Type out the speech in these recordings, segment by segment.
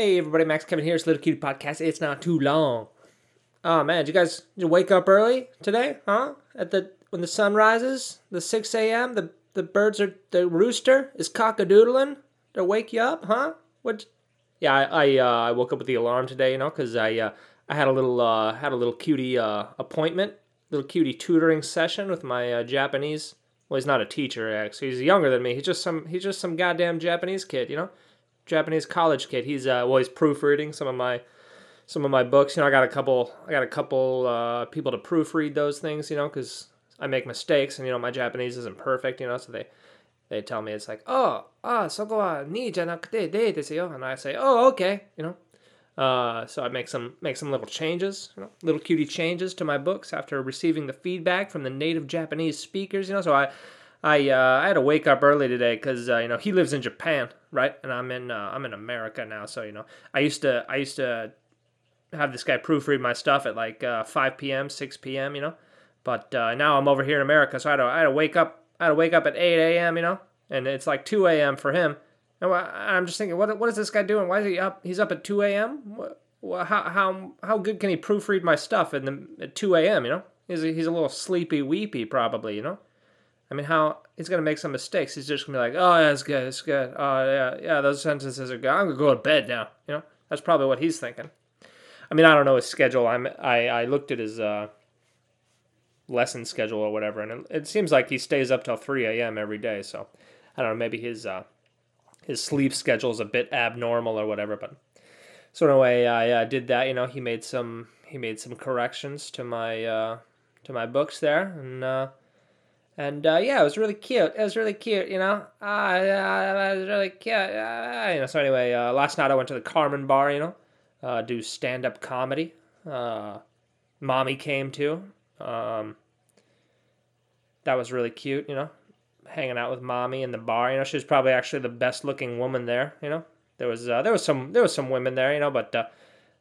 Hey everybody, Max Kevin here. It's Little Cutie Podcast. It's not too long. Oh man, did you guys did you wake up early today? Huh? At the when the sun rises, the six a.m. the the birds are the rooster is cockadoodling to wake you up, huh? What? Yeah, I I, uh, I woke up with the alarm today, you know, because I uh, I had a little uh, had a little cutie uh, appointment, little cutie tutoring session with my uh, Japanese. Well, he's not a teacher actually. He's younger than me. He's just some he's just some goddamn Japanese kid, you know, Japanese college kid. He's uh well he's proofreading some of my some of my books. You know, I got a couple I got a couple uh, people to proofread those things, you know, because I make mistakes and you know my Japanese isn't perfect, you know, so they they tell me it's like, oh, ah, soko wa ni janakute de desu yo, and I say, oh, okay, you know. Uh, so I make some make some little changes, you know, little cutie changes to my books after receiving the feedback from the native Japanese speakers. You know, so I I uh, I had to wake up early today because uh, you know he lives in Japan, right, and I'm in uh, I'm in America now. So you know I used to I used to have this guy proofread my stuff at like uh, 5 p.m., 6 p.m. You know, but uh, now I'm over here in America, so I had to I had to wake up I had to wake up at 8 a.m. You know, and it's like 2 a.m. for him. And I'm just thinking, what what is this guy doing? Why is he up? He's up at 2 a.m. How how how good can he proofread my stuff in the at 2 a.m. You know, he's a, he's a little sleepy weepy probably. You know, I mean, how he's gonna make some mistakes. He's just gonna be like, oh yeah, it's good, it's good. Oh yeah, yeah, those sentences are good. I'm gonna go to bed now. You know, that's probably what he's thinking. I mean, I don't know his schedule. I'm I I looked at his uh, lesson schedule or whatever, and it, it seems like he stays up till 3 a.m. every day. So I don't know, maybe his uh, his sleep schedule is a bit abnormal or whatever. But so anyway, I uh, did that. You know, he made some he made some corrections to my uh, to my books there, and uh, and uh, yeah, it was really cute. It was really cute. You know, uh, uh, it was really cute. Uh, you know, so anyway, uh, last night I went to the Carmen Bar. You know, uh, do stand up comedy. Uh, mommy came too. Um, that was really cute. You know, hanging out with mommy in the bar. You know, she was probably actually the best looking woman there. You know, there was uh, there was some there was some women there. You know, but uh,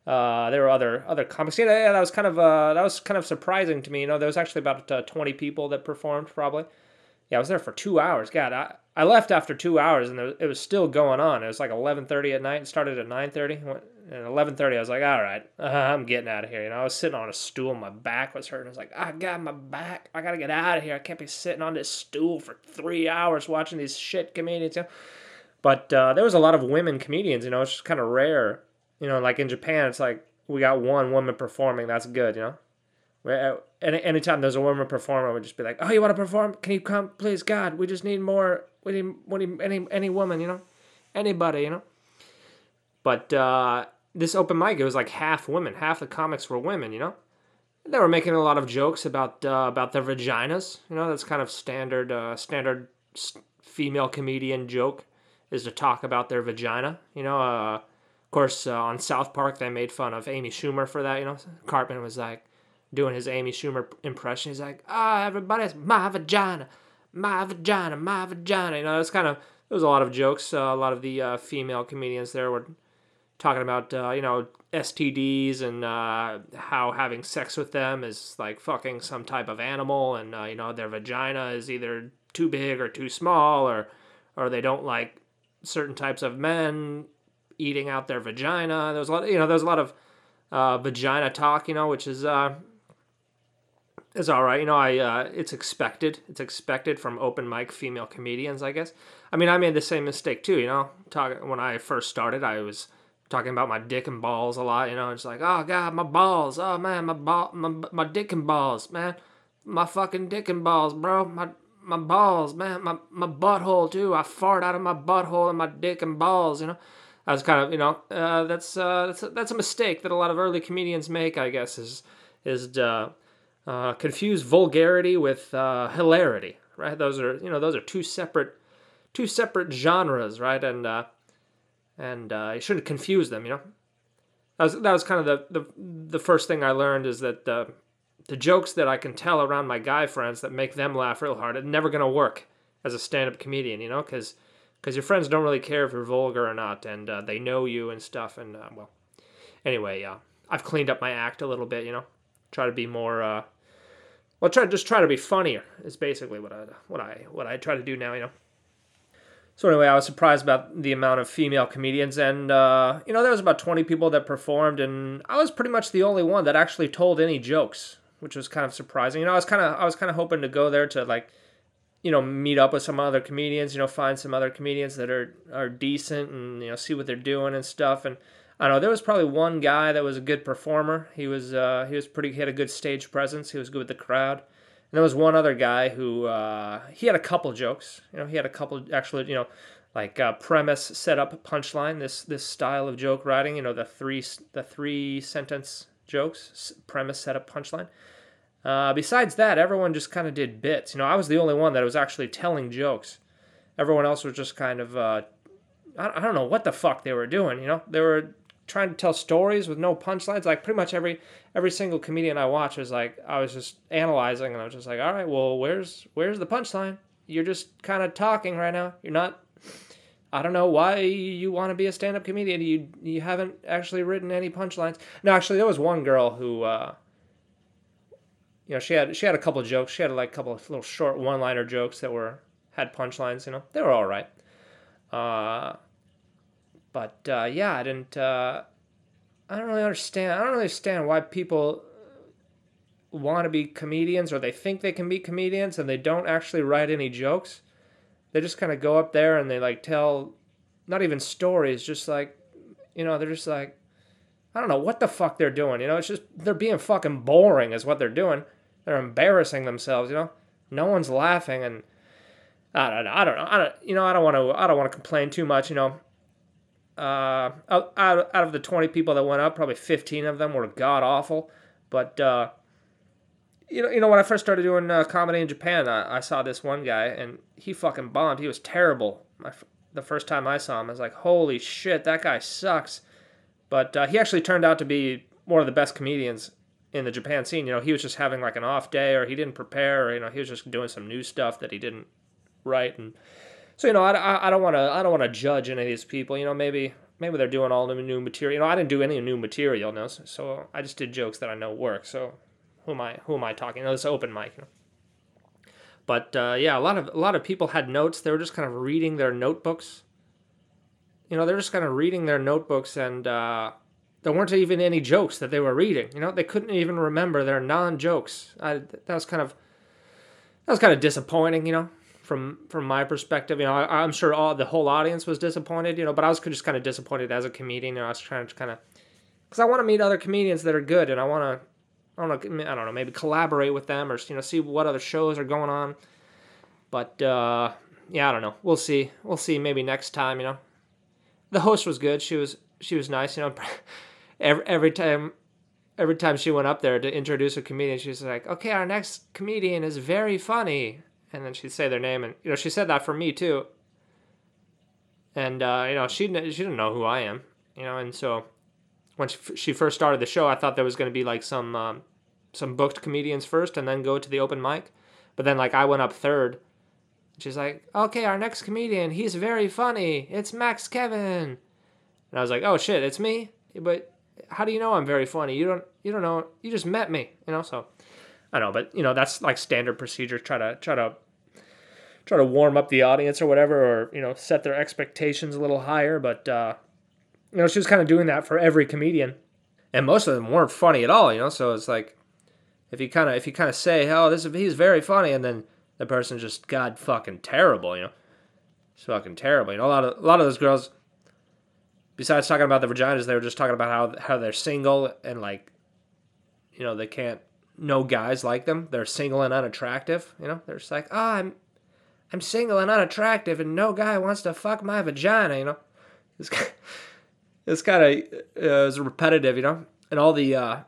uh, there were other other comics. Yeah, that was kind of uh, that was kind of surprising to me. You know, there was actually about uh, twenty people that performed probably. Yeah, I was there for two hours. God, I, I left after two hours and there, it was still going on. It was like eleven thirty at night. It started at nine thirty. And eleven thirty, I was like, all right, uh, I'm getting out of here. You know, I was sitting on a stool. My back was hurting. I was like, I got my back. I gotta get out of here. I can't be sitting on this stool for three hours watching these shit comedians. You know? But uh, there was a lot of women comedians. You know, it's just kind of rare. You know, like in Japan, it's like we got one woman performing. That's good. You know, any anytime there's a woman performer, we'd just be like, "Oh, you want to perform? Can you come, please? God, we just need more. We need, we need any any woman, you know, anybody, you know." But uh, this open mic, it was like half women. Half the comics were women, you know. They were making a lot of jokes about uh, about their vaginas. You know, that's kind of standard uh, standard female comedian joke is to talk about their vagina. You know, uh, of course, uh, on South Park they made fun of Amy Schumer for that. You know, Cartman was like doing his Amy Schumer impression. He's like, "Ah, oh, everybody's my vagina, my vagina, my vagina." You know, it's kind of there was a lot of jokes. Uh, a lot of the uh, female comedians there were talking about uh, you know STDs and uh, how having sex with them is like fucking some type of animal, and uh, you know their vagina is either too big or too small, or or they don't like certain types of men eating out their vagina. There's a lot, you know, there's a lot of uh, vagina talk, you know, which is uh, is all right. You know, I uh, it's expected. It's expected from open mic female comedians, I guess. I mean, I made the same mistake too. You know, talk when I first started, I was talking about my dick and balls a lot. You know, it's like, oh god, my balls. Oh man, my ball, my my dick and balls, man, my fucking dick and balls, bro. My my balls, man, my my butthole too. I fart out of my butthole and my dick and balls. You know, I kind of, you know, uh, that's uh, that's a, that's a mistake that a lot of early comedians make. I guess is is uh, uh confuse vulgarity with uh, hilarity. Right? Those are you know those are two separate two separate genres, right? And uh, and you shouldn't confuse them. You know, that was that was kind of the the, the first thing I learned is that the the jokes that I can tell around my guy friends that make them laugh real hard, it's never gonna work as a stand up comedian. You know, because because your friends don't really care if you're vulgar or not, and uh, they know you and stuff. And uh, well, anyway, uh, I've cleaned up my act a little bit. You know, try to be more. Uh, well, try just try to be funnier. Is basically what I what I what I try to do now. You know. So anyway, I was surprised about the amount of female comedians, and uh, you know there was about twenty people that performed, and I was pretty much the only one that actually told any jokes, which was kind of surprising. You know, I was kind of I was kind of hoping to go there to like, you know, meet up with some other comedians, you know, find some other comedians that are are decent, and you know, see what they're doing and stuff. And I don't know, there was probably one guy that was a good performer. He was uh, he was pretty. He had a good stage presence. He was good with the crowd. And there was one other guy who uh, he had a couple jokes. You know, he had a couple actually. You know, like uh, premise, setup, punchline. This this style of joke writing. You know, the three the three sentence jokes, premise, setup, punchline. Uh, besides that, everyone just kind of did bits. You know, I was the only one that was actually telling jokes. Everyone else was just kind of, uh, I, don't know what the fuck they were doing. You know, they were trying to tell stories with no punchlines. Like pretty much every every single comedian I watch was like I was just analyzing and I was just like, all right, well, where's where's the punchline? You're just kind of talking right now. You're not. I don't know why you want to be a stand-up comedian. You you haven't actually written any punchlines. No, actually, there was one girl who, uh, you know, she had she had a couple of jokes. She had like a couple of little short one-liner jokes that were had punchlines. You know, they were all right. Uh, but uh, yeah, I didn't. Uh, I don't really understand. I don't really understand why people want to be comedians or they think they can be comedians and they don't actually write any jokes. They just kind of go up there and they like tell, not even stories, just like, you know, they're just like, I don't know what the fuck they're doing. You know, it's just they're being fucking boring, is what they're doing. They're embarrassing themselves. You know, no one's laughing, and I don't know. I don't know. I don't. You know, I don't want to. I don't want to complain too much. You know, uh, out, out of the 20 people that went up, probably 15 of them were god awful. But, uh, you know, you know, when I first started doing uh, comedy in Japan, I, I, saw this one guy and he fucking bombed. He was terrible. The first time I saw him, I was like, holy shit, that guy sucks. But uh, he actually turned out to be one of the best comedians in the Japan scene. You know, he was just having like an off day or he didn't prepare or, you know, he was just doing some new stuff that he didn't write. And, so you know, I, I don't want to I don't want to judge any of these people. You know, maybe maybe they're doing all the new material. You know, I didn't do any new material, no. So, so I just did jokes that I know work. So who am I who am I talking? You know, it's open mic. You know. But uh, yeah, a lot of a lot of people had notes. They were just kind of reading their notebooks. You know, they're just kind of reading their notebooks, and uh, there weren't even any jokes that they were reading. You know, they couldn't even remember their non jokes. I, That was kind of that was kind of disappointing. You know, from from my perspective. You know, I, am sure all the whole audience was disappointed. You know, but I was just kind of disappointed as a comedian. You know, I was trying to kind of because I want to meet other comedians that are good, and I want to. I don't know. I don't know. Maybe collaborate with them, or you know, see what other shows are going on. But uh, yeah, I don't know. We'll see. We'll see. Maybe next time. You know, the host was good. She was she was nice. You know, every every time every time she went up there to introduce a comedian, she was like, "Okay, our next comedian is very funny." and then she'd say their name, and you know she said that for me too. And uh, you know she she didn't know who I am, you know, and so when she first started the show, I thought there was going to be like some um, some booked comedians first, and then go to the open mic. But then like I went up third. She's like, "Okay, our next comedian, he's very funny. It's Max Kevin." And I was like, "Oh shit, it's me." But how do you know I'm very funny? You don't you don't know. You just met me, you know. So I know, but you know that's like standard procedure. Try to try to try to warm up the audience or whatever, or you know set their expectations a little higher. But uh, you know she was kind of doing that for every comedian, and most of them weren't funny at all. You know, so it's like if you kind of if you kind of say, "Oh, this is, he's very funny," and then the person just god fucking terrible. You know, it's fucking terrible. You know, a lot of a lot of those girls. Besides talking about the vaginas, they were just talking about how how they're single and like, you know, they can't no guys like them. They're single and unattractive. You know, they're just like, oh, I'm, I'm single and unattractive, and no guy wants to fuck my vagina. You know, it's it's kind of uh, it's repetitive. You know, and all the, uh,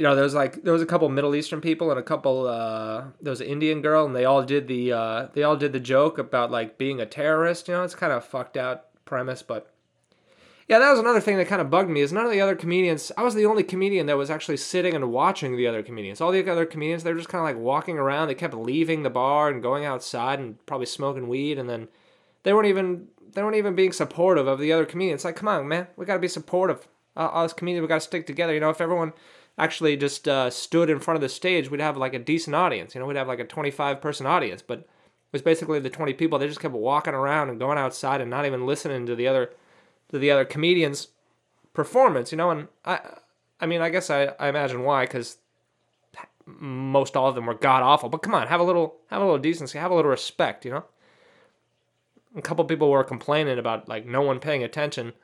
you know, there was like there was a couple Middle Eastern people and a couple uh, there was an Indian girl, and they all did the uh, they all did the joke about like being a terrorist. You know, it's kind of fucked out premise, but yeah, that was another thing that kind of bugged me. Is none of the other comedians. I was the only comedian that was actually sitting and watching the other comedians. All the other comedians, they were just kind of like walking around. They kept leaving the bar and going outside and probably smoking weed, and then they weren't even they weren't even being supportive of the other comedians. Like, come on, man, we got to be supportive. Uh, us comedians, we got to stick together. You know, if everyone actually just uh, stood in front of the stage, we'd have like a decent audience. You know, we'd have like a twenty five person audience, but it was basically the 20 people. They just kept walking around and going outside and not even listening to the other to the other comedians' performance, you know. And I, I mean, I guess I, I imagine why, because most all of them were god awful. But come on, have a little have a little decency, have a little respect, you know. A couple people were complaining about like no one paying attention,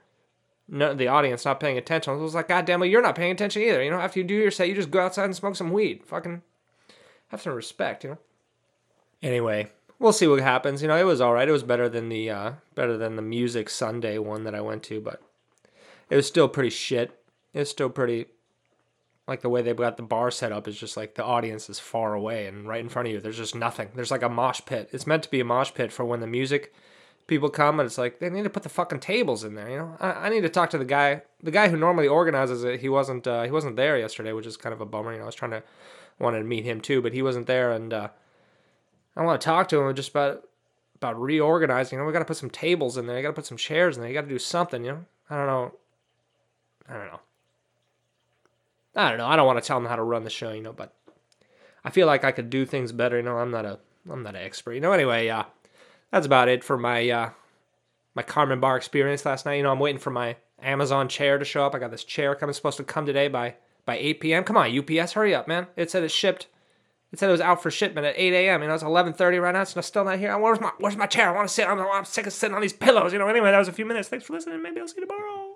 no, the audience not paying attention. I was like, God damn it, you're not paying attention either. You know, after you do your set, you just go outside and smoke some weed. Fucking have some respect, you know. Anyway, we'll see what happens. You know, it was all right. It was better than the uh, better than the Music Sunday one that I went to, but it was still pretty shit. It's still pretty like the way they've got the bar set up is just like the audience is far away and right in front of you. There's just nothing. There's like a mosh pit. It's meant to be a mosh pit for when the music people come, and it's like they need to put the fucking tables in there. You know, I, I need to talk to the guy, the guy who normally organizes it. He wasn't uh, he wasn't there yesterday, which is kind of a bummer. You know, I was trying to wanted to meet him too, but he wasn't there, and uh, I want to talk to him just about about reorganizing. You know, we got to put some tables in there. You got to put some chairs in there. You got to do something. You know, I don't know. I don't know. I don't know. I don't want to tell him how to run the show, you know, but I feel like I could do things better. You know, I'm not a I'm not an expert. You know, anyway, uh, that's about it for my uh, my Carmen Bar experience last night. You know, I'm waiting for my Amazon chair to show up. I got this chair coming, supposed to come today by by 8 p.m. Come on, UPS, hurry up, man! It said it shipped. It said it was out for shipment at 8 a.m. You know, it's 11:30 right now. So it's still not here. Where's my Where's my chair? I want to sit. I'm, I'm sick of sitting on these pillows. You know. Anyway, that was a few minutes. Thanks for listening. Maybe I'll see you tomorrow.